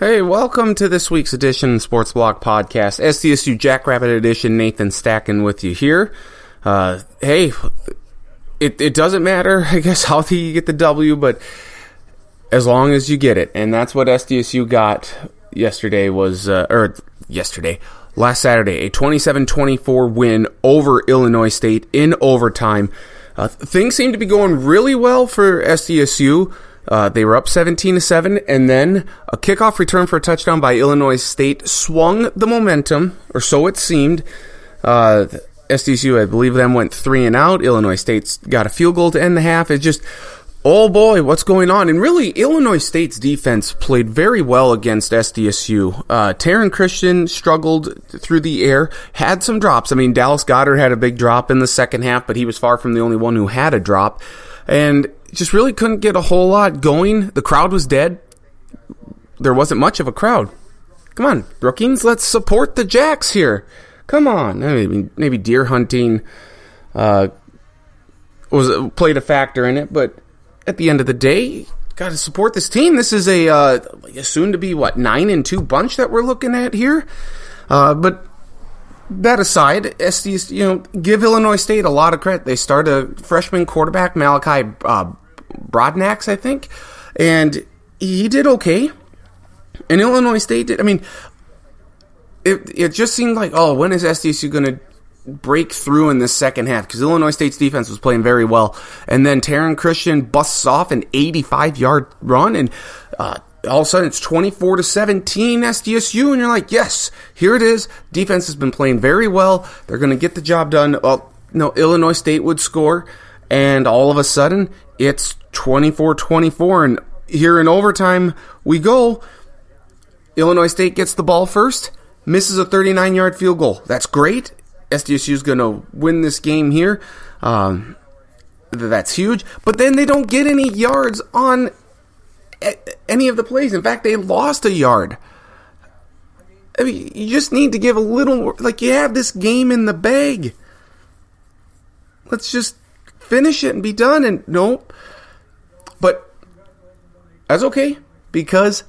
Hey, welcome to this week's edition of Sports Block Podcast. SDSU Jackrabbit Edition. Nathan Stacken with you here. Uh, hey, it, it doesn't matter, I guess, how you get the W, but as long as you get it. And that's what SDSU got yesterday was, uh, or yesterday, last Saturday, a 27-24 win over Illinois State in overtime. Uh, things seem to be going really well for SDSU. Uh, they were up 17 to 7, and then a kickoff return for a touchdown by Illinois State swung the momentum, or so it seemed. Uh, SDSU, I believe, them went three and out. Illinois State's got a field goal to end the half. It's just, oh boy, what's going on? And really, Illinois State's defense played very well against SDSU. Uh, Taryn Christian struggled through the air, had some drops. I mean, Dallas Goedert had a big drop in the second half, but he was far from the only one who had a drop. And just really couldn't get a whole lot going. The crowd was dead. There wasn't much of a crowd. Come on, Brookings, let's support the Jacks here. Come on. I mean, maybe deer hunting uh, was played a factor in it, but at the end of the day, got to support this team. This is a uh, soon to be what nine and two bunch that we're looking at here. Uh, but that aside, SD's you know give Illinois State a lot of credit. They start a freshman quarterback Malachi uh, Broadnax, I think, and he did okay. And Illinois State did. I mean, it it just seemed like oh, when is SDSU going to break through in the second half? Because Illinois State's defense was playing very well, and then Taryn Christian busts off an 85 yard run, and uh, all of a sudden it's 24 to 17 SDSU, and you're like, yes, here it is. Defense has been playing very well. They're going to get the job done. Well, no, Illinois State would score, and all of a sudden it's 24 24, and here in overtime we go. Illinois State gets the ball first, misses a 39 yard field goal. That's great. SDSU is going to win this game here. Um, that's huge. But then they don't get any yards on any of the plays. In fact, they lost a yard. I mean, you just need to give a little. Like, you have this game in the bag. Let's just finish it and be done. And nope. But that's okay because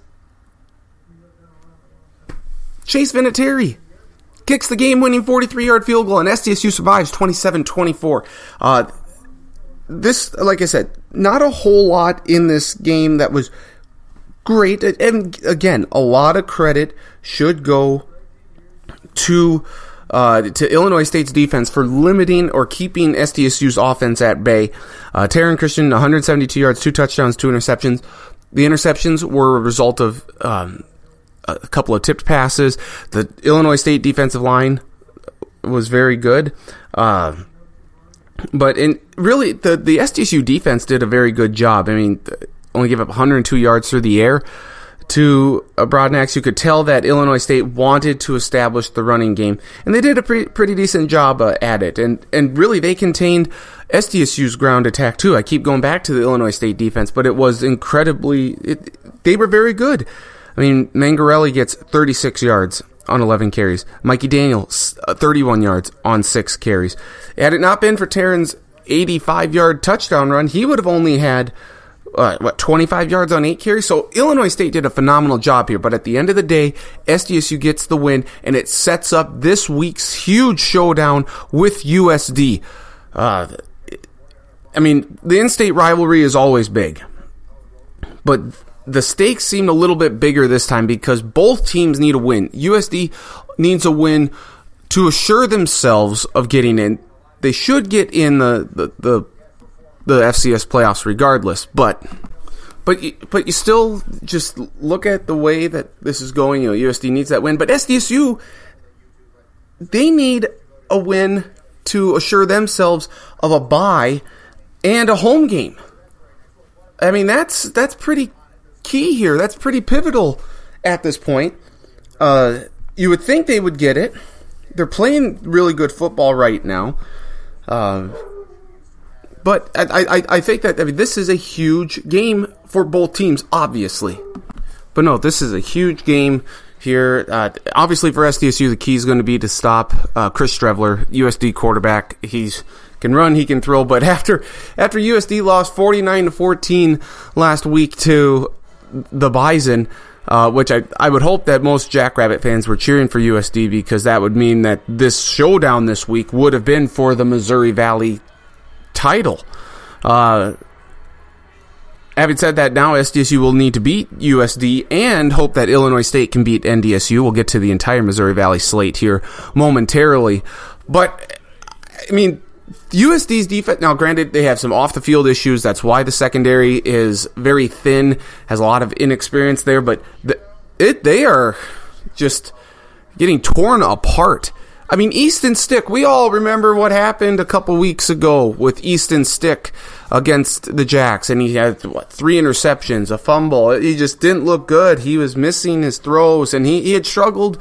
Chase Vinatieri kicks the game winning 43 yard field goal, and SDSU survives 27 24. Uh, this, like I said, not a whole lot in this game that was great. And again, a lot of credit should go to uh, to Illinois State's defense for limiting or keeping SDSU's offense at bay. Uh, Taryn Christian, 172 yards, two touchdowns, two interceptions. The interceptions were a result of um, a couple of tipped passes. The Illinois State defensive line was very good. Uh, but in really, the the SDSU defense did a very good job. I mean, only gave up 102 yards through the air to Broadnax. You could tell that Illinois State wanted to establish the running game, and they did a pretty, pretty decent job uh, at it. And and really, they contained SDSU's ground attack too. I keep going back to the Illinois State defense, but it was incredibly. It, they were very good. I mean, Mengarelli gets 36 yards on 11 carries. Mikey Daniel, uh, 31 yards on 6 carries. Had it not been for Taryn's 85 yard touchdown run, he would have only had, uh, what, 25 yards on 8 carries? So Illinois State did a phenomenal job here, but at the end of the day, SDSU gets the win, and it sets up this week's huge showdown with USD. Uh, I mean, the in state rivalry is always big, but the stakes seem a little bit bigger this time because both teams need a win. USD needs a win to assure themselves of getting in. They should get in the the the, the FCS playoffs regardless, but but but you still just look at the way that this is going. You know, USD needs that win, but SDSU they need a win to assure themselves of a bye and a home game. I mean, that's that's pretty key here. That's pretty pivotal at this point. Uh, you would think they would get it. They're playing really good football right now. Uh, but I, I, I think that I mean this is a huge game for both teams, obviously. But no, this is a huge game here. Uh, obviously, for SDSU, the key is going to be to stop uh, Chris Streveler, USD quarterback. He's can run, he can throw. But after after USD lost forty nine to fourteen last week to the Bison. uh, which I, I would hope that most Jackrabbit fans were cheering for USD because that would mean that this showdown this week would have been for the Missouri Valley title. Uh, having said that, now SDSU will need to beat USD and hope that Illinois State can beat NDSU. We'll get to the entire Missouri Valley slate here momentarily. But, I mean, USD's defense, now granted, they have some off the field issues. That's why the secondary is very thin, has a lot of inexperience there, but the, it, they are just getting torn apart. I mean, Easton Stick, we all remember what happened a couple weeks ago with Easton Stick against the Jacks, and he had, what, three interceptions, a fumble. He just didn't look good. He was missing his throws, and he, he had struggled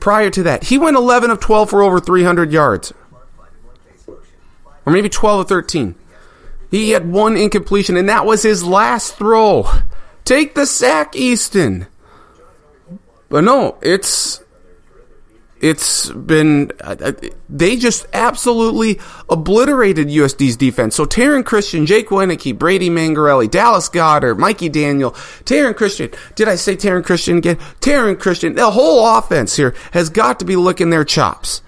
prior to that. He went 11 of 12 for over 300 yards or maybe 12 or 13. He had one incompletion, and that was his last throw. Take the sack, Easton. But no, it's it's been they just absolutely obliterated USD's defense. So Taryn Christian, Jake Wieneke, Brady Mengarelli, Dallas Goedert, Mikey Daniel, Taryn Christian. Did I say Taryn Christian again? Taryn Christian. The whole offense here has got to be licking their chops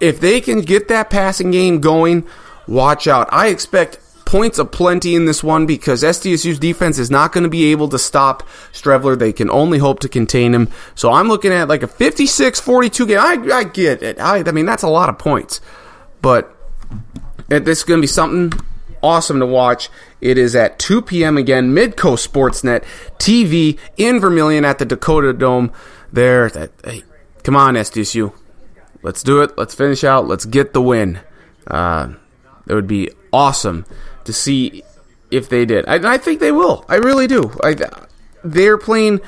if they can get that passing game going, watch out. I expect points aplenty in this one because SDSU's defense is not going to be able to stop Streveler. They can only hope to contain him. So I'm looking at like a 56-42 game. I, I get it. I, I mean, that's a lot of points. But this is going to be something awesome to watch. It is at 2 p.m. again, Midco Sportsnet TV in Vermillion at the Dakota Dome. There, that, hey, come on, SDSU. Let's do it. Let's finish out. Let's get the win. Uh, it would be awesome to see if they did. I, I think they will. I really do. I, they're playing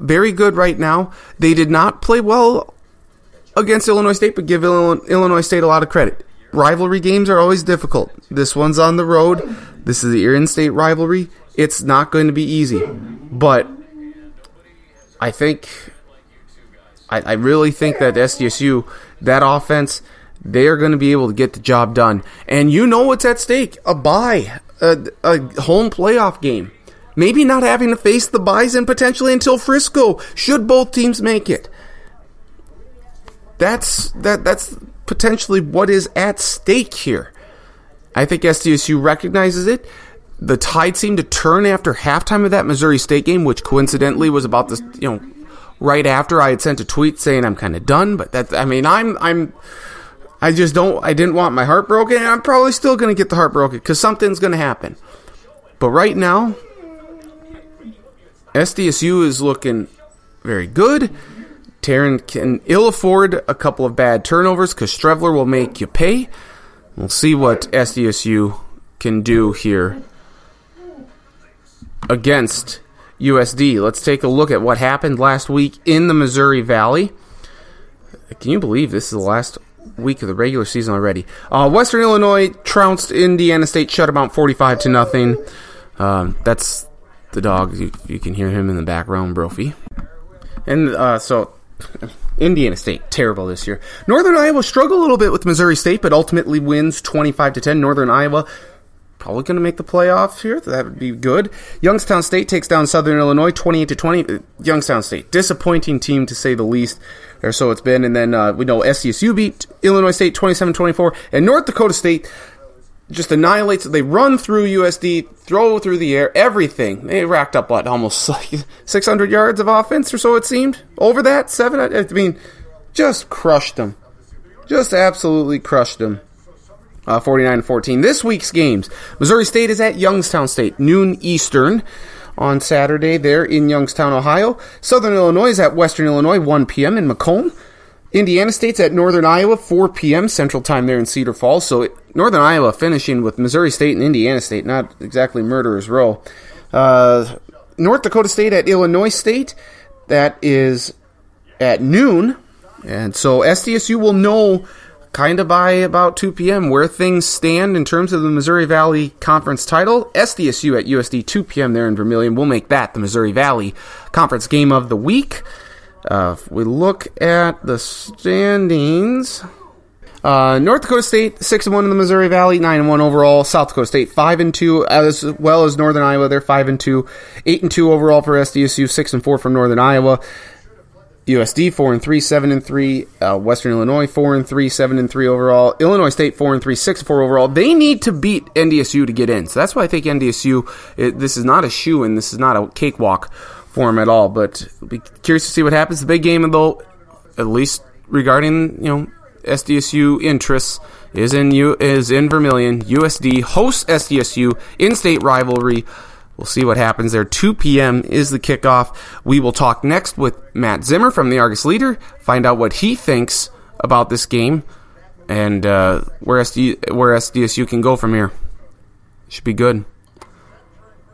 very good right now. They did not play well against Illinois State, but give Illinois State a lot of credit. Rivalry games are always difficult. This one's on the road. This is the in-state rivalry. It's not going to be easy, but I think I, I really think that SDSU, that offense, they are going to be able to get the job done. And you know what's at stake? A bye, a, a home playoff game. Maybe not having to face the Bison potentially until Frisco, should both teams make it. That's that that's potentially what is at stake here. I think SDSU recognizes it. The tide seemed to turn after halftime of that Missouri State game, which coincidentally was about this, you know, right after I had sent a tweet saying I'm kind of done. But that, I mean, I'm, I'm, I just don't, I didn't want my heart broken, and I'm probably still going to get the heart broken because something's going to happen. But right now, SDSU is looking very good. Taryn can ill afford a couple of bad turnovers because Streveler will make you pay. We'll see what SDSU can do here against USD. Let's take a look at what happened last week in the Missouri Valley. Can you believe this is the last week of the regular season already? Uh, Western Illinois trounced Indiana State, shut them out 45 to nothing. Um, that's the dog. You, you, can hear him in the background, Brophy. And uh, so, Indiana State terrible this year. Northern Iowa struggled a little bit with Missouri State, but ultimately wins 25 to 10. Northern Iowa probably going to make the playoffs here. That would be good. Youngstown State takes down Southern Illinois 28 to 20. Youngstown State, disappointing team to say the least. Or so it's been. And then uh, we know SDSU beat Illinois State 27-24, and North Dakota State just annihilates. They run through USD, throw through the air, everything. They racked up what almost like 600 yards of offense or so it seemed. Over that seven. I mean, just crushed them. Just absolutely crushed them uh, 49 14. This week's games Missouri State is at Youngstown State, noon Eastern on Saturday there in Youngstown, Ohio. Southern Illinois is at Western Illinois, 1 p.m. in Macomb. Indiana State's at Northern Iowa, 4 p.m. Central Time there in Cedar Falls. So Northern Iowa finishing with Missouri State and Indiana State, not exactly murderer's row. Uh, North Dakota State at Illinois State, that is at noon. And so SDSU will know kind of by about 2 p.m. where things stand in terms of the Missouri Valley Conference title. SDSU at USD 2 p.m. there in Vermillion. We'll make that the Missouri Valley Conference game of the week. Uh, if we look at the standings. Uh, North Dakota State six and one in the Missouri Valley, nine and one overall. South Dakota State five and two, as well as Northern Iowa. They're five and two, eight and two overall for SDSU, six and four from Northern Iowa. USD four and three, seven and three. Uh, Western Illinois four and three, seven and three overall. Illinois State four and three, six and four overall. They need to beat NDSU to get in. So that's why I think NDSU. It, this is not a shoe and This is not a cakewalk for them at all. But be curious to see what happens. The big game though, at least regarding you know SDSU interests is in U is in Vermillion. USD hosts SDSU in-state rivalry. We'll see what happens there. 2 p.m. is the kickoff. We will talk next with Matt Zimmer from the Argus Leader, find out what he thinks about this game and uh, where, SD, where SDSU can go from here. Should be good.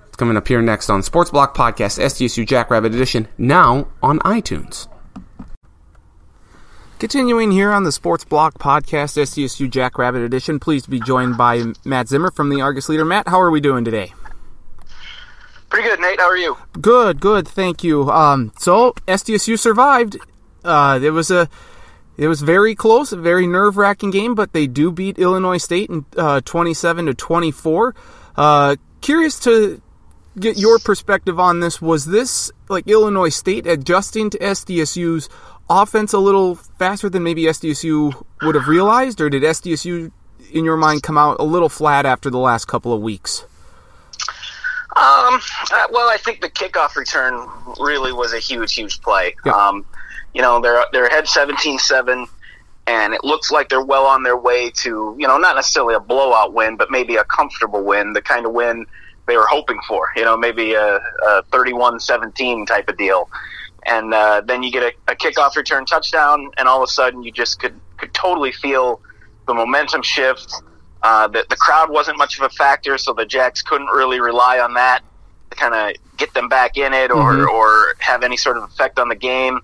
It's coming up here next on Sports Block Podcast, SDSU Jackrabbit Edition, now on iTunes. Continuing here on the Sports Block Podcast, SDSU Jackrabbit Edition, pleased to be joined by Matt Zimmer from the Argus Leader. Matt, how are we doing today? Pretty good, Nate. How are you? Good, good. Thank you. Um, so SDSU survived. Uh, it was a, it was very close, a very nerve wracking game, but they do beat Illinois State in uh, twenty-seven to twenty-four. Uh, curious to get your perspective on this. Was this like Illinois State adjusting to SDSU's offense a little faster than maybe SDSU would have realized, or did SDSU, in your mind, come out a little flat after the last couple of weeks? Um, uh, well, I think the kickoff return really was a huge, huge play. Yeah. Um, you know, they're they're ahead 17-7, and it looks like they're well on their way to, you know, not necessarily a blowout win, but maybe a comfortable win, the kind of win they were hoping for. You know, maybe a, a 31-17 type of deal. And uh, then you get a, a kickoff return touchdown, and all of a sudden you just could could totally feel the momentum shift uh, the, the crowd wasn't much of a factor, so the Jacks couldn't really rely on that to kind of get them back in it or, mm-hmm. or have any sort of effect on the game.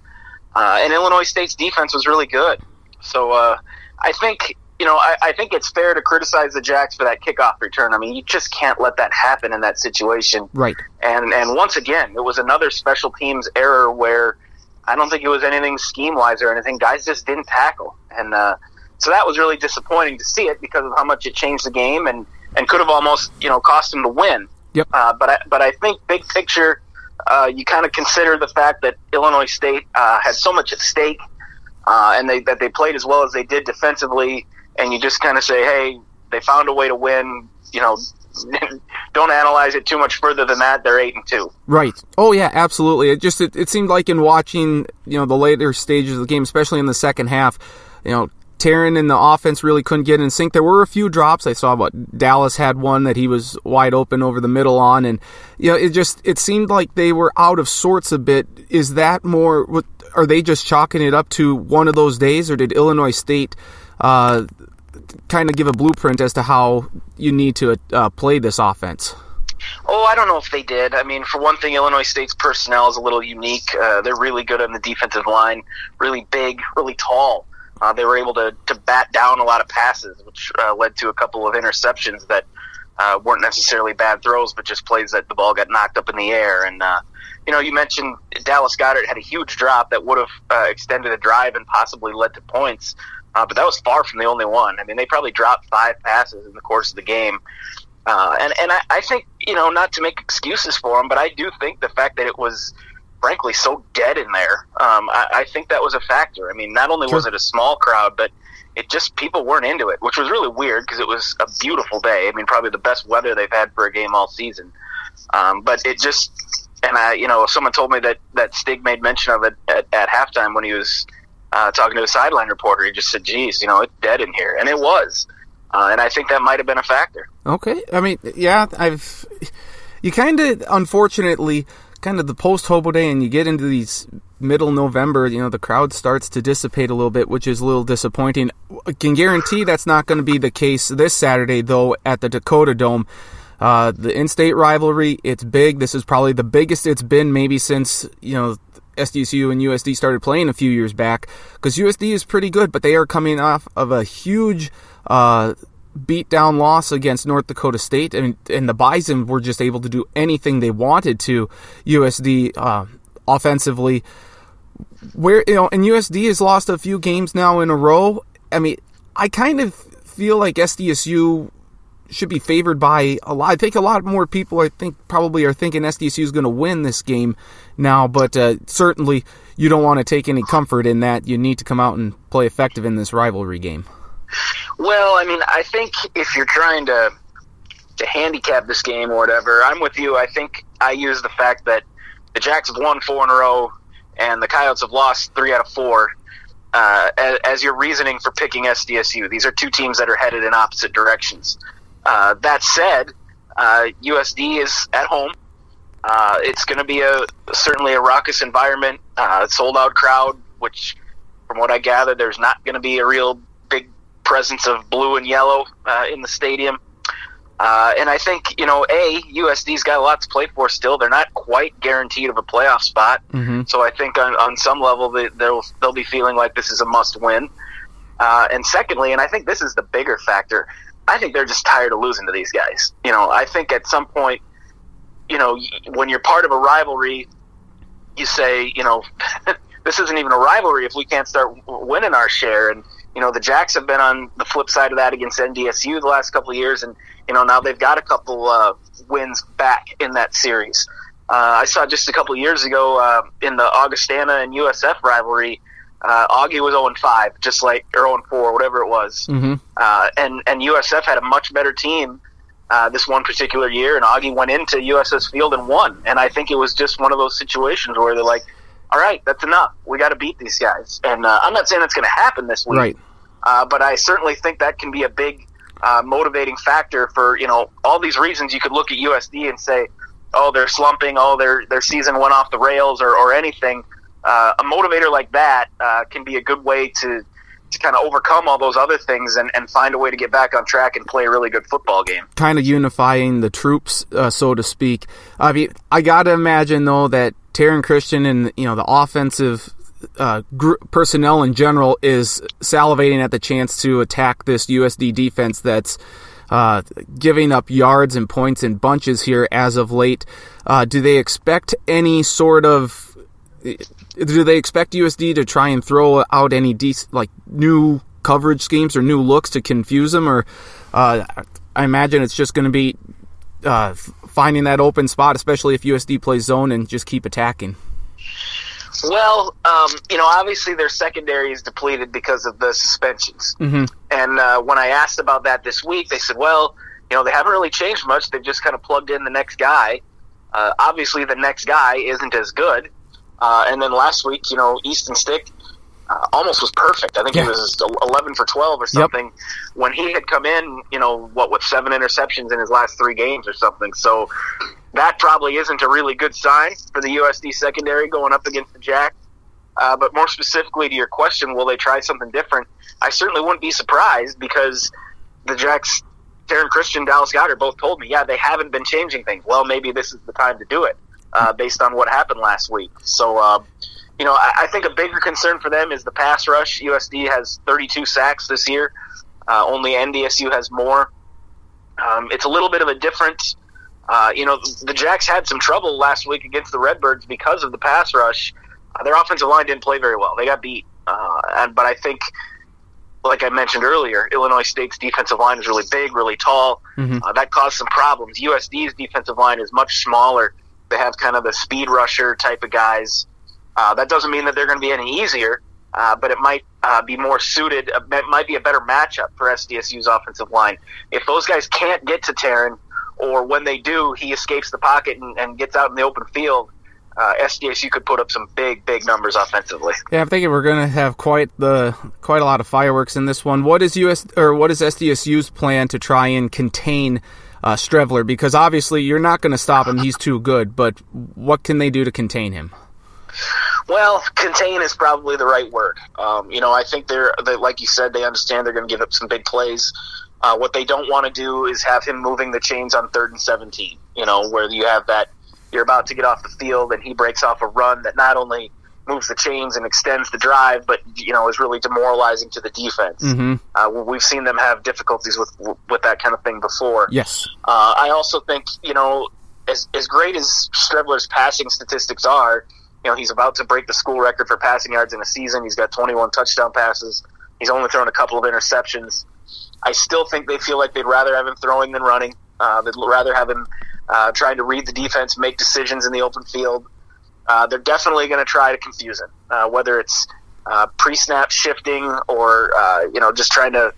Uh, and Illinois State's defense was really good. So uh, I think you know I, I think it's fair to criticize the Jacks for that kickoff return. I mean, you just can't let that happen in that situation. Right. And and once again, it was another special teams error where I don't think it was anything scheme wise or anything. Guys just didn't tackle and. Uh, so that was really disappointing to see it because of how much it changed the game and, and could have almost you know cost him the win. Yep. Uh, but I, but I think big picture, uh, you kind of consider the fact that Illinois State uh, had so much at stake, uh, and they that they played as well as they did defensively, and you just kind of say, hey, they found a way to win. You know, don't analyze it too much further than that. They're eight and two. Right. Oh yeah, absolutely. It just it, it seemed like in watching you know the later stages of the game, especially in the second half, you know Taryn and the offense really couldn't get in sync. There were a few drops. I saw what Dallas had one that he was wide open over the middle on, and you know it just it seemed like they were out of sorts a bit. Is that more? Are they just chalking it up to one of those days, or did Illinois State uh, kind of give a blueprint as to how you need to uh, play this offense? Oh, I don't know if they did. I mean, for one thing, Illinois State's personnel is a little unique. Uh, they're really good on the defensive line, really big, really tall. Uh, they were able to, to bat down a lot of passes, which uh, led to a couple of interceptions that uh, weren't necessarily bad throws, but just plays that the ball got knocked up in the air. And, uh, you know, you mentioned Dallas Goedert had a huge drop that would have uh, extended a drive and possibly led to points, uh, but that was far from the only one. I mean, they probably dropped five passes in the course of the game. Uh, and and I, I think, you know, not to make excuses for them, but I do think the fact that it was – frankly so dead in there. Um, I, I, think that was a factor. I mean, not only was it a small crowd, but it just people weren't into it, which was really weird because it was a beautiful day. I mean, probably the best weather they've had for a game all season. Um, but it just, and I, you know, someone told me that that Stig made mention of it at, at halftime when he was uh, talking to a sideline reporter. He just said, "Geez, you know, it's dead in here," and it was. Uh, and I think that might have been a factor. Okay, I mean, yeah, I've. You kind of, unfortunately, kind of the post hobo day and you get into these middle November, you know, the crowd starts to dissipate a little bit, which is a little disappointing. I can guarantee that's not going to be the case this Saturday, though, at the Dakota Dome. Uh, the in-state rivalry, it's big. This is probably the biggest it's been maybe since, you know, SDSU and USD started playing a few years back because USD is pretty good, but they are coming off of a huge uh, beat down loss against North Dakota State, and, and the Bison were just able to do anything they wanted to. USD uh, offensively, where you know, and USD has lost a few games now in a row. I mean, I kind of feel like SDSU should be favored by a lot. I think a lot more people, I think, probably are thinking SDSU is going to win this game now, but uh, certainly you don't want to take any comfort in that. You need to come out and play effective in this rivalry game. Well, I mean, I think if you're trying to to handicap this game or whatever, I'm with you. I think I use the fact that the Jacks have won four in a row and the Coyotes have lost three out of four uh, as, as, your reasoning for picking SDSU. These are two teams that are headed in opposite directions. Uh, that said, uh, USD is at home. Uh, it's going to be a certainly a raucous environment, uh, sold out crowd, which, from what I gather, there's not going to be a real presence of blue and yellow uh, in the stadium. Uh, and I think you know, a USD's got a lot to play for. Still, they're not quite guaranteed of a playoff spot. Mm-hmm. So I think on, on some level they, they'll they'll be feeling like this is a must win. Uh, and secondly, and I think this is the bigger factor. I think they're just tired of losing to these guys. You know, I think at some point, you know, when you're part of a rivalry, you say, you know, this isn't even a rivalry if we can't start winning our share. And you know, the Jacks have been on the flip side of that against NDSU the last couple of years, and you know now they've got a couple uh, wins back in that series. Uh, I saw just a couple of years ago uh, in the Augustana and USF rivalry, uh, Augie was 0 5, just like or 0 4, whatever it was, mm-hmm. uh, and and USF had a much better team uh, this one particular year, and Augie went into USS Field and won. And I think it was just one of those situations where they're like, "All right, that's enough. We got to beat these guys." And uh, I'm not saying that's going to happen this week, right? Uh, but I certainly think that can be a big uh, motivating factor for you know all these reasons. You could look at USD and say, "Oh, they're slumping. Oh, their their season went off the rails," or, or anything. Uh, a motivator like that uh, can be a good way to to kind of overcome all those other things and, and find a way to get back on track and play a really good football game. Kind of unifying the troops, uh, so to speak. I mean, I got to imagine though that Taryn Christian and you know the offensive uh, gr- personnel in general is salivating at the chance to attack this USD defense that's uh, giving up yards and points in bunches here as of late. Uh, do they expect any sort of? Do they expect USD to try and throw out any de- like new coverage schemes or new looks to confuse them, or uh, I imagine it's just going to be uh, finding that open spot, especially if USD plays zone and just keep attacking. Well, um, you know, obviously their secondary is depleted because of the suspensions. Mm-hmm. And uh, when I asked about that this week, they said, well, you know, they haven't really changed much. They've just kind of plugged in the next guy. Uh, obviously, the next guy isn't as good. Uh, and then last week, you know, Easton Stick uh, almost was perfect. I think yeah. he was 11 for 12 or something. Yep. When he had come in, you know, what, with seven interceptions in his last three games or something. So that probably isn't a really good sign for the USD secondary going up against the Jacks. Uh, but more specifically to your question, will they try something different? I certainly wouldn't be surprised because the Jacks, Taryn Christian, Dallas Goedert both told me, yeah, they haven't been changing things. Well, maybe this is the time to do it uh, based on what happened last week. So, uh, you know, I, I, think a bigger concern for them is the pass rush. USD has 32 sacks this year. Uh, only NDSU has more. Um, it's a little bit of a different uh, you know, the Jacks had some trouble last week against the Redbirds because of the pass rush. Uh, their offensive line didn't play very well. They got beat. Uh, and, but I think, like I mentioned earlier, Illinois State's defensive line is really big, really tall. Mm-hmm. Uh, that caused some problems. USD's defensive line is much smaller. They have kind of the speed rusher type of guys. Uh, that doesn't mean that they're going to be any easier, uh, but it might uh, be more suited. It might be a better matchup for SDSU's offensive line. If those guys can't get to Taryn, or when they do, he escapes the pocket and, and gets out in the open field. Uh, SDSU could put up some big, big numbers offensively. Yeah, I'm thinking we're going to have quite the quite a lot of fireworks in this one. What is US or what is SDSU's plan to try and contain uh, Streveler? Because obviously you're not going to stop him; he's too good. But what can they do to contain him? Well, contain is probably the right word. Um, you know, I think they're, they, like you said, they understand they're going to give up some big plays. Uh, what they don't want to do is have him moving the chains on third and 17, you know, where you have that you're about to get off the field and he breaks off a run that not only moves the chains and extends the drive, but you know is really demoralizing to the defense. Mm-hmm. Uh, we've seen them have difficulties with with that kind of thing before. Yes, uh, I also think you know as as great as Streveler's passing statistics are, you know he's about to break the school record for passing yards in a season. He's got 21 touchdown passes He's only thrown a couple of interceptions. I still think they feel like they'd rather have him throwing than running. Uh, they'd rather have him uh, trying to read the defense, make decisions in the open field. Uh, they're definitely going to try to confuse him, uh, whether it's uh, pre-snap shifting or uh, you know just trying to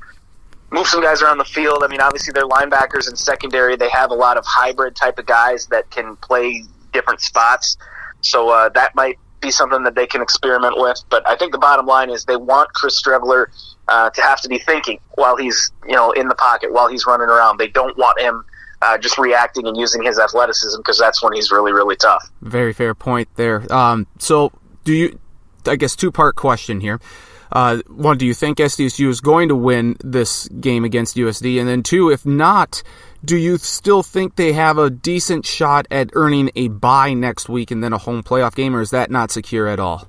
move some guys around the field. I mean, obviously they're linebackers and secondary. They have a lot of hybrid type of guys that can play different spots. So uh, that might be something that they can experiment with. But I think the bottom line is they want Chris Streveler uh, to have to be thinking while he's you know in the pocket while he's running around. They don't want him. Uh, just reacting and using his athleticism because that's when he's really, really tough. Very fair point there. Um, so, do you? I guess two part question here. Uh, one, do you think SDSU is going to win this game against USD? And then two, if not, do you still think they have a decent shot at earning a bye next week and then a home playoff game, or is that not secure at all?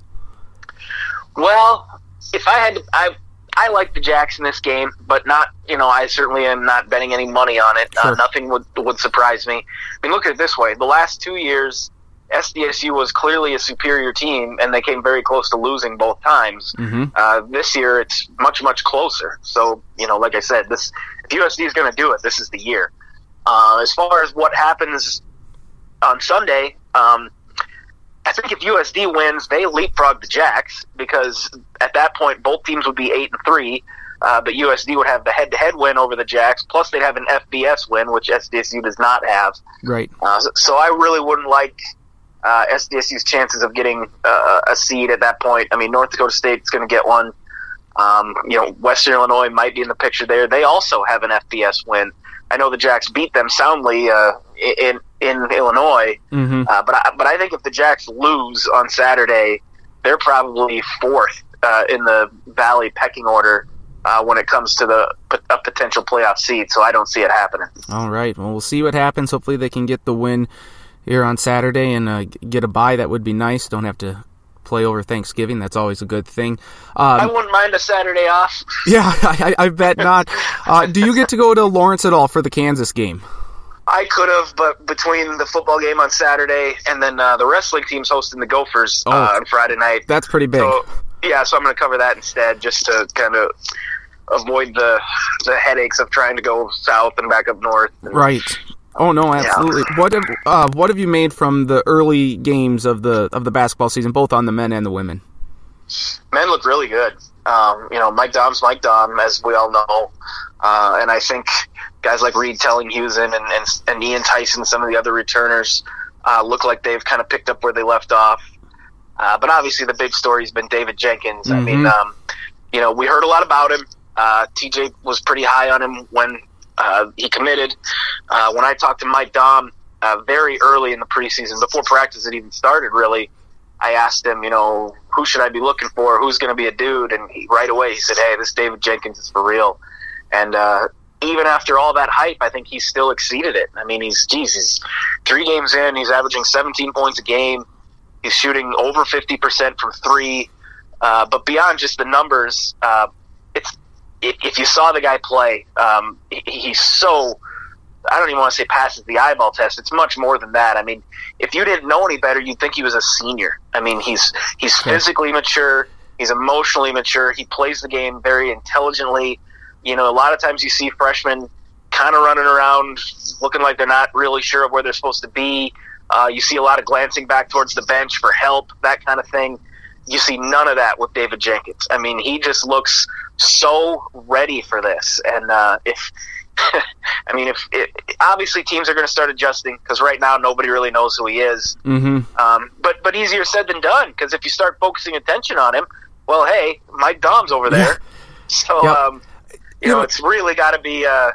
Well, if I had, to, I I like the Jacks in this game, but not you know I certainly am not betting any money on it. Uh, sure. Uh, nothing would would surprise me. I mean, look at it this way: the last two years, SDSU was clearly a superior team, and they came very close to losing both times. Mm-hmm. Uh, this year, it's much much closer. So you know, like I said, this if USD is going to do it, this is the year. Uh, as far as what happens on Sunday, um, I think if USD wins, they leapfrog the Jacks because at that point both teams would be eight and three. Uh, but USD would have the head-to-head win over the Jacks, plus they'd have an FBS win, which SDSU does not have. Right. Uh, so I really wouldn't like uh, SDSU's chances of getting uh, a seed at that point. I mean, North Dakota State's going to get one. Um, you know, Western Illinois might be in the picture there. They also have an FBS win. I know the Jacks beat them soundly uh, in in Illinois, mm-hmm. uh, but I, but I think if the Jacks lose on Saturday, they're probably fourth uh, in the Valley pecking order uh, when it comes to the a potential playoff seed. So I don't see it happening. All right, well we'll see what happens. Hopefully they can get the win here on Saturday and uh, get a bye. That would be nice. Don't have to play over Thanksgiving. That's always a good thing. Um, I wouldn't mind a Saturday off. Yeah, I, I bet not. Uh, do you get to go to Lawrence at all for the Kansas game? I could have, but between the football game on Saturday and then uh, the wrestling team's hosting the Gophers uh, oh, on Friday night. That's pretty big. So, yeah, so I'm going to cover that instead, just to kind of avoid the the headaches of trying to go south and back up north. And, right. Oh no, absolutely. Yeah. What have uh, what have you made from the early games of the of the basketball season, both on the men and the women? Men look really good. Um, you know, Mike Daum's Mike Daum, as we all know, uh, and I think guys like Reed Tellinghuisen and, and, and Ian Theisen, some of the other returners, uh, look like they've kind of picked up where they left off. Uh, but obviously, the big story has been David Jenkins. Mm-hmm. I mean, mm-hmm. um, you know, we heard a lot about him. Uh, TJ was pretty high on him when uh, he committed. Uh, when I talked to Mike Daum uh, very early in the preseason, before practice had even started, really, I asked him, you know, who should I be looking for? Who's going to be a dude? And he, right away he said, hey, this David Jenkins is for real. And uh, even after all that hype, I think he still exceeded it. I mean, he's, geez, he's three games in, he's averaging 17 points a game. He's shooting over 50% from three. Uh, but beyond just the numbers, uh, if, if you saw the guy play, um, he, he's so. I don't even want to say passes the eyeball test. It's much more than that. I mean, if you didn't know any better, you'd think he was a senior. I mean, he's he's physically mature. He's emotionally mature. He plays the game very intelligently. You know, a lot of times you see freshmen kind of running around looking like they're not really sure of where they're supposed to be. Uh, you see a lot of glancing back towards the bench for help, that kind of thing. You see none of that with David Jenkins. I mean, he just looks so ready for this. And uh, if I mean, if it, obviously teams are going to start adjusting because right now nobody really knows who he is. Mm-hmm. Um, but but easier said than done because if you start focusing attention on him, well, hey, Mike Daum's over there, so yep. um, you, know, it's really got to be uh,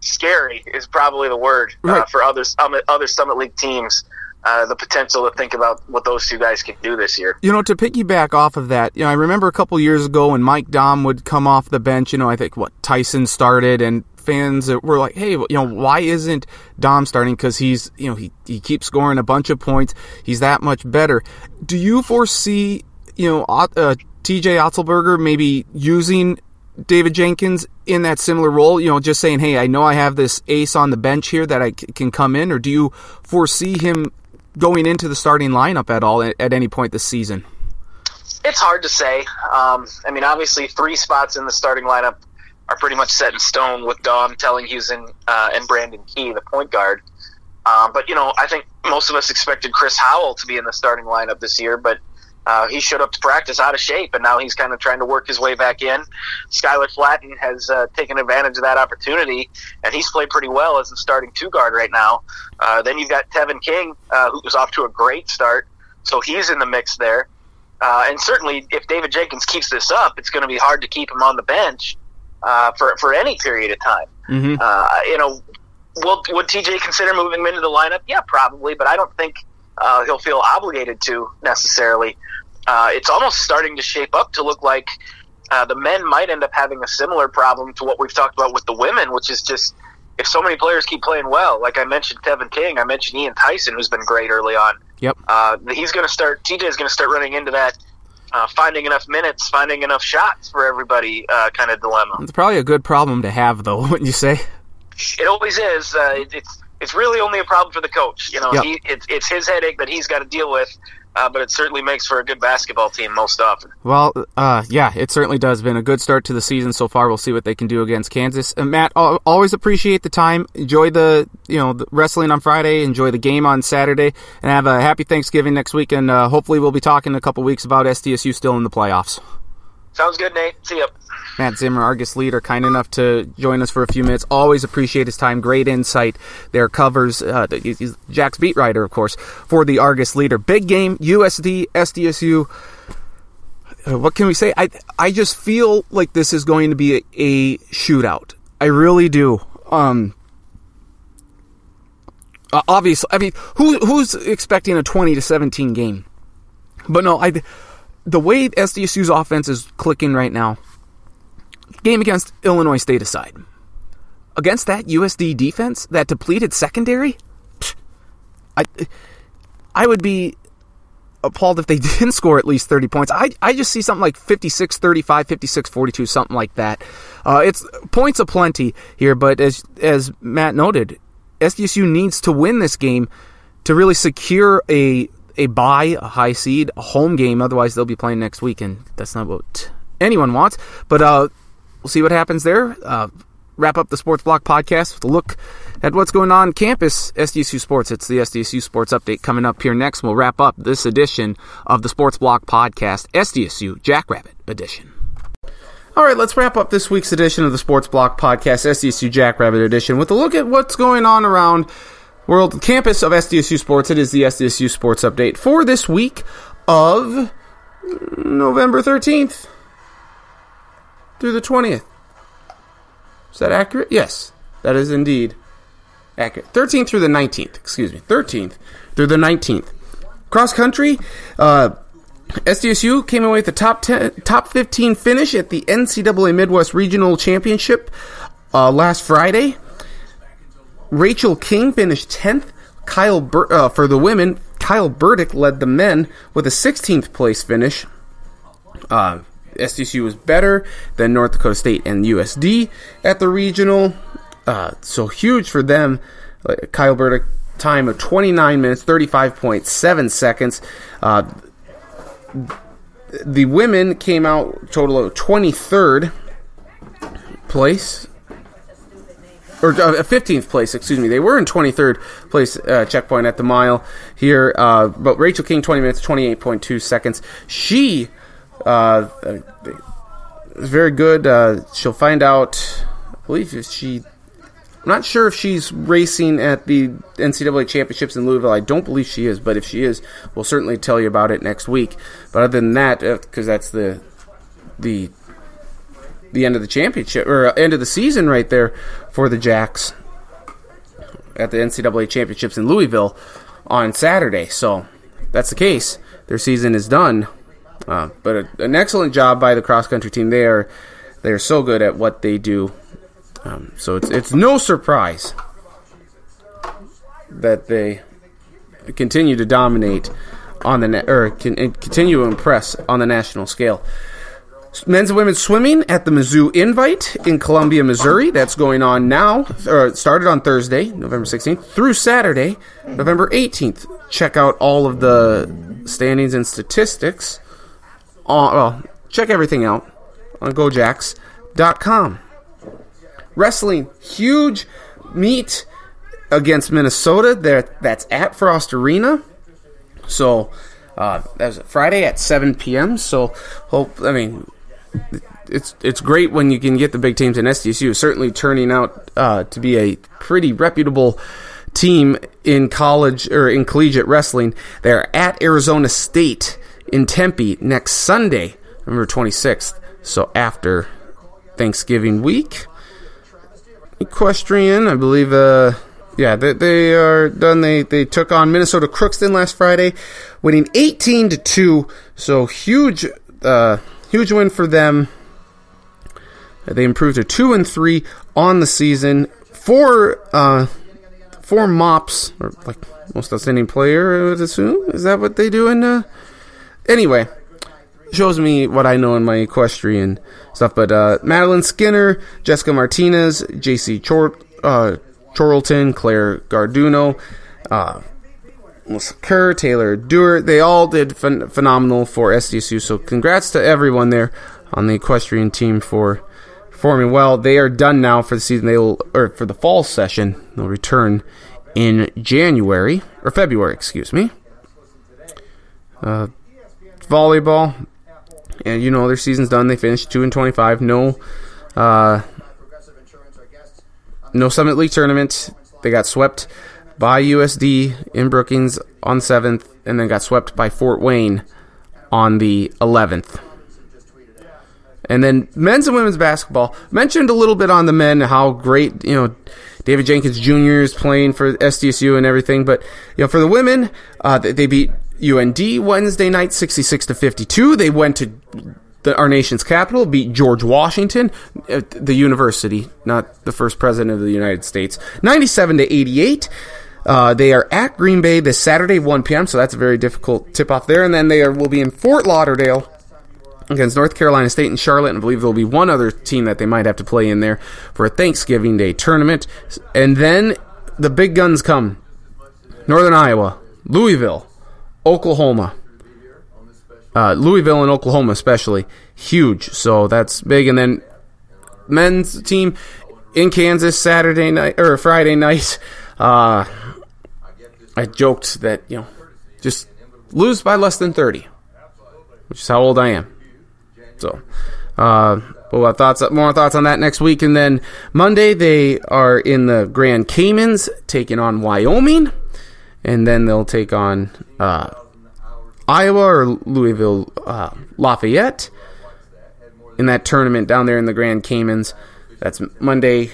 scary is probably the word uh, for other summit, other Summit League teams uh, the potential to think about what those two guys can do this year. You know, to piggyback off of that, you know, I remember a couple years ago when Mike Daum would come off the bench. You know, I think what Theisen started, and fans were like, "Hey, you know, why isn't Daum starting? Because he's, you know, he he keeps scoring a bunch of points. He's that much better." Do you foresee, you know, uh, T.J. Otzelberger maybe using David Jenkins in that similar role? You know, just saying, hey, I know I have this ace on the bench here that I c- can come in, or do you foresee him going into the starting lineup at all at, at any point this season? It's hard to say. Um, I mean, obviously, three spots in the starting lineup are pretty much set in stone with Daum Tellinghuisen uh, and Brandon Key, the point guard. Um, but you know, I think most of us expected Chris Howell to be in the starting lineup this year, but uh, he showed up to practice out of shape, and now he's kind of trying to work his way back in. Skyler Flatten has uh, taken advantage of that opportunity, and he's played pretty well as the starting two guard right now. Uh, then you've got Tevin King, uh, who was off to a great start, so he's in the mix there. Uh, and certainly, if David Jenkins keeps this up, it's going to be hard to keep him on the bench uh, for for any period of time. Mm-hmm. you know, will would TJ consider moving him into the lineup? Yeah, probably, but I don't think uh, he'll feel obligated to necessarily. Uh, it's almost starting to shape up to look like uh, the men might end up having a similar problem to what we've talked about with the women, which is just if so many players keep playing well. Like I mentioned, Tevin King, I mentioned Ian Theisen, who's been great early on. Yep. Uh, he's going to start. TJ is going to start running into that. Uh, finding enough minutes, finding enough shots for everybody, uh, kind of dilemma. It's probably a good problem to have, though, wouldn't you say? It always is. Uh, it- it's it's really only a problem for the coach. You know, Yep. he, it's it's his headache that he's got to deal with. Uh, but it certainly makes for a good basketball team most often. Well, uh, yeah, it certainly does. Been a good start to the season so far. We'll see what they can do against Kansas. And Matt, always appreciate the time. Enjoy the you know the wrestling on Friday. Enjoy the game on Saturday, and have a happy Thanksgiving next week. And uh, hopefully, we'll be talking in a couple weeks about SDSU still in the playoffs. Sounds good, Nate. See ya. Matt Zimmer, Argus leader, kind enough to join us for a few minutes. Always appreciate his time. Great insight. There covers uh, he's Jack's beat writer, of course, for the Argus leader. Big game, USD, SDSU. Uh, what can we say? I I just feel like this is going to be a, a shootout. I really do. Um. uh, obviously, I mean, who who's expecting a twenty to seventeen game? But no, I the way SDSU's offense is clicking right now, game against Illinois State aside, against that USD defense, that depleted secondary, I I would be appalled if they didn't score at least 30 points. I, I just see something like 56 35, 56 42, something like that. Uh, it's points aplenty here, but as as Matt noted, SDSU needs to win this game to really secure a a bye, a high seed, a home game. Otherwise, they'll be playing next week, and that's not what anyone wants. But uh, we'll see what happens there. Uh, wrap up the Sports Block podcast with a look at what's going on campus SDSU Sports. It's the SDSU Sports Update coming up here next. We'll wrap up this edition of the Sports Block podcast, SDSU Jackrabbit edition. All right, let's wrap up this week's edition of the Sports Block podcast, SDSU Jackrabbit edition, with a look at what's going on around world campus of SDSU Sports. It is the SDSU Sports Update for this week of November 13th through the 20th. Is that accurate? Yes, that is indeed accurate. 13th through the 19th, excuse me. 13th through the 19th. Cross country, uh, SDSU came away with the top 10, top 15 finish at the NCAA Midwest Regional Championship uh, last Friday. Rachel King finished 10th. Kyle Bur- uh, for the women, Kyle Burdick led the men with a 16th place finish. Uh, SDSU was better than North Dakota State and USD at the regional. Uh, so huge for them. Kyle Burdick time of 29 minutes 35.7 seconds. Uh, the women came out total of 23rd place or uh, 15th place, excuse me. They were in 23rd place uh, checkpoint at the mile here, uh, but Rachel King 20 minutes 28.2 seconds. She uh, is very good. Uh, she'll find out. I believe if she. I'm not sure if she's racing at the NCAA championships in Louisville. I don't believe she is, but if she is, we'll certainly tell you about it next week. But other than that, because that's the the the end of the championship or end of the season right there for the Jacks at the NCAA championships in Louisville on Saturday. So that's the case. Their season is done. Uh, but a, an excellent job by the cross country team. They are they are so good at what they do. Um, so it's it's no surprise that they continue to dominate on the na- or can, continue to impress on the national scale. Men's and women's swimming at the Mizzou Invite in Columbia, Missouri. That's going on now, or started on Thursday, November 16th, through Saturday, November 18th. Check out all of the standings and statistics on, well, check everything out on gojacks.com. Wrestling, huge meet against Minnesota. There, that's at Frost Arena. So uh, that's Friday at 7 p.m. So hope I mean it's it's great when you can get the big teams in SDSU. Certainly turning out uh, to be a pretty reputable team in college or in collegiate wrestling. They're at Arizona State in Tempe next Sunday, November 26th. So after Thanksgiving week. Equestrian, I believe, uh, yeah, they, they are done. They they took on Minnesota Crookston last Friday, winning 18 to two. So huge, uh, huge win for them. They improved to two and three on the season. Four, uh, four mops, or like most outstanding player. I would assume is that what they do in? Uh, anyway, shows me what I know in my equestrian stuff. But uh, Madeline Skinner, Jessica Martinez, J.C. Chor- uh, Chorlton, Claire Garduno, uh, Melissa Kerr, Taylor Dewar, they all did phen- phenomenal for SDSU. So congrats to everyone there on the equestrian team for performing well. They are done now for the season. They will, or for the fall session, they'll return in January or February, excuse me. Uh, volleyball, and you know their season's done. They finished two and twenty-five. No, uh, no Summit League tournament. They got swept by USD in Brookings on seventh, and then got swept by Fort Wayne on the eleventh. And then men's and women's basketball mentioned a little bit on the men how great you know David Jenkins Jr. is playing for SDSU and everything, but you know for the women uh, they beat UND Wednesday night 66 to 52. They went to the, our nation's capital, beat George Washington, uh, the university, not the first president of the United States, 97 to 88. Uh, they are at Green Bay this Saturday, 1 p.m., so that's a very difficult tip off there. And then they are, will be in Fort Lauderdale against North Carolina State and Charlotte. And I believe there'll be one other team that they might have to play in there for a Thanksgiving Day tournament. And then the big guns come Northern Iowa, Louisville, Oklahoma. Uh, Louisville and Oklahoma, especially, huge. So that's big. And then men's team in Kansas Saturday night or Friday night. Uh, I joked that you know, just lose by less than thirty, which is how old I am. So, uh, we'll thoughts, more thoughts on that next week. And then Monday they are in the Grand Caymans taking on Wyoming, and then they'll take on uh, Iowa or Louisville uh, Lafayette in that tournament down there in the Grand Caymans. That's Monday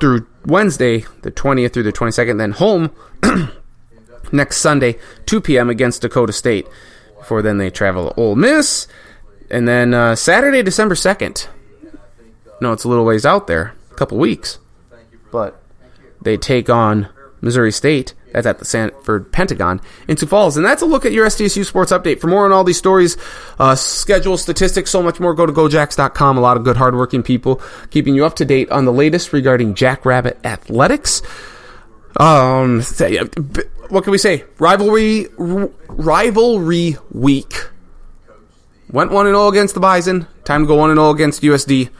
through Wednesday, the 20th through the 22nd. Then home next Sunday, 2 p.m. against Dakota State. Before then, they travel to Ole Miss. And then uh, Saturday, December 2nd. No, it's a little ways out there, a couple weeks. But they take on Missouri State. That's at the Sanford Pentagon in Sioux Falls. And that's a look at your SDSU sports update. For more on all these stories, uh, schedule, statistics, so much more, go to gojacks.com. A lot of good, hardworking people keeping you up to date on the latest regarding Jackrabbit athletics. Um, what can we say? Rivalry, r- rivalry week. Went 1 0 against the Bison. Time to go 1 0 against USD.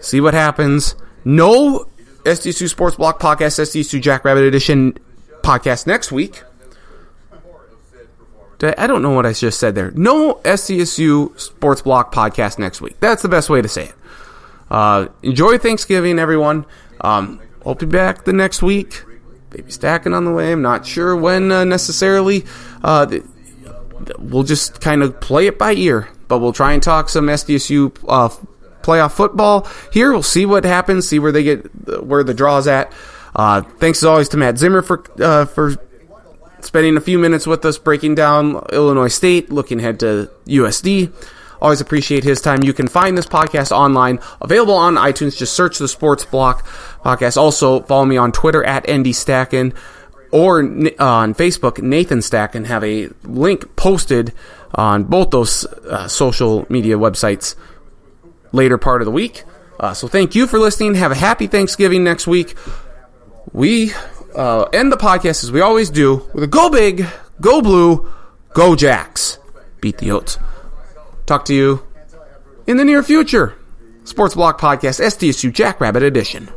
See what happens. No SDSU Sports Block Podcast, SDSU Jackrabbit Edition podcast next week. I don't know what I just said there. No SDSU Sports Block podcast next week. That's the best way to say it. Uh, enjoy Thanksgiving, everyone. Um, hope to be back the next week. Baby Stacken on the way. I'm not sure when uh, necessarily. Uh, we'll just kind of play it by ear, but we'll try and talk some SDSU uh, playoff football here. We'll see what happens, see where they get, where the draw's at. Uh, thanks as always to Matt Zimmer for uh, for spending a few minutes with us breaking down Illinois State, looking ahead to USD. Always appreciate his time. You can find this podcast online, available on iTunes. Just search the Sports Block podcast. Also, follow me on Twitter at ND Stacken or uh, on Facebook, Nathan Stacken. Have a link posted on both those uh, social media websites later part of the week. Uh, so thank you for listening. Have a happy Thanksgiving next week. We uh, end the podcast as we always do with a go big, go blue, go Jacks. Beat the Yotes. Talk to you in the near future. Sports Block Podcast, SDSU Jackrabbit Edition.